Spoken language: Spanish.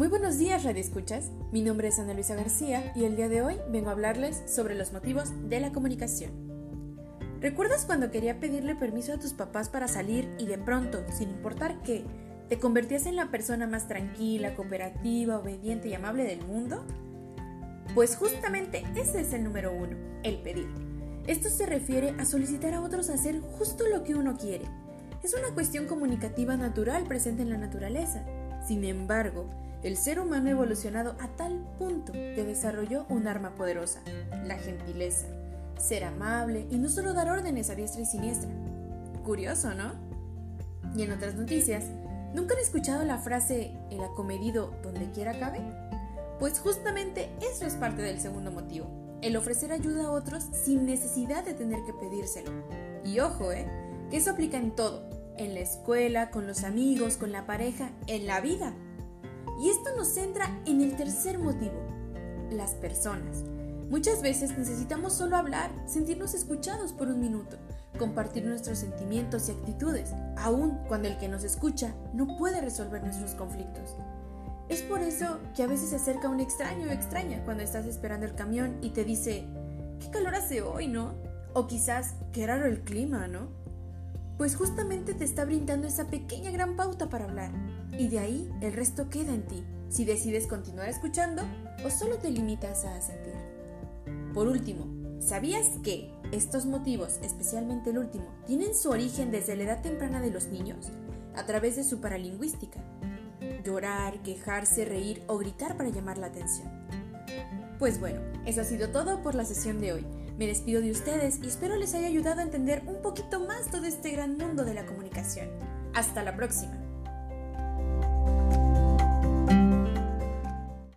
Muy buenos días, Radio Escuchas. Mi nombre es Ana Luisa García y el día de hoy vengo a hablarles sobre los motivos de la comunicación. ¿Recuerdas cuando quería pedirle permiso a tus papás para salir y de pronto, sin importar qué, te convertías en la persona más tranquila, cooperativa, obediente y amable del mundo? Pues justamente ese es el número uno, el pedir. Esto se refiere a solicitar a otros hacer justo lo que uno quiere. Es una cuestión comunicativa natural presente en la naturaleza. Sin embargo, el ser humano ha evolucionado a tal punto que desarrolló un arma poderosa, la gentileza. Ser amable y no solo dar órdenes a diestra y siniestra. Curioso, ¿no? Y en otras noticias, ¿nunca han escuchado la frase el acomedido donde quiera cabe? Pues justamente eso es parte del segundo motivo, el ofrecer ayuda a otros sin necesidad de tener que pedírselo. Y ojo, ¿eh? Que eso aplica en todo, en la escuela, con los amigos, con la pareja, en la vida. Y esto nos centra en el tercer motivo, las personas. Muchas veces necesitamos solo hablar, sentirnos escuchados por un minuto, compartir nuestros sentimientos y actitudes, aun cuando el que nos escucha no puede resolver nuestros conflictos. Es por eso que a veces se acerca un extraño o extraña cuando estás esperando el camión y te dice, ¿qué calor hace hoy, no? O quizás, qué raro el clima, ¿no? Pues justamente te está brindando esa pequeña gran pauta para hablar. Y de ahí el resto queda en ti, si decides continuar escuchando o solo te limitas a sentir. Por último, ¿sabías que estos motivos, especialmente el último, tienen su origen desde la edad temprana de los niños, a través de su paralingüística? llorar, quejarse, reír o gritar para llamar la atención. Pues bueno, eso ha sido todo por la sesión de hoy. Me despido de ustedes y espero les haya ayudado a entender un poquito más todo este gran mundo de la comunicación. Hasta la próxima.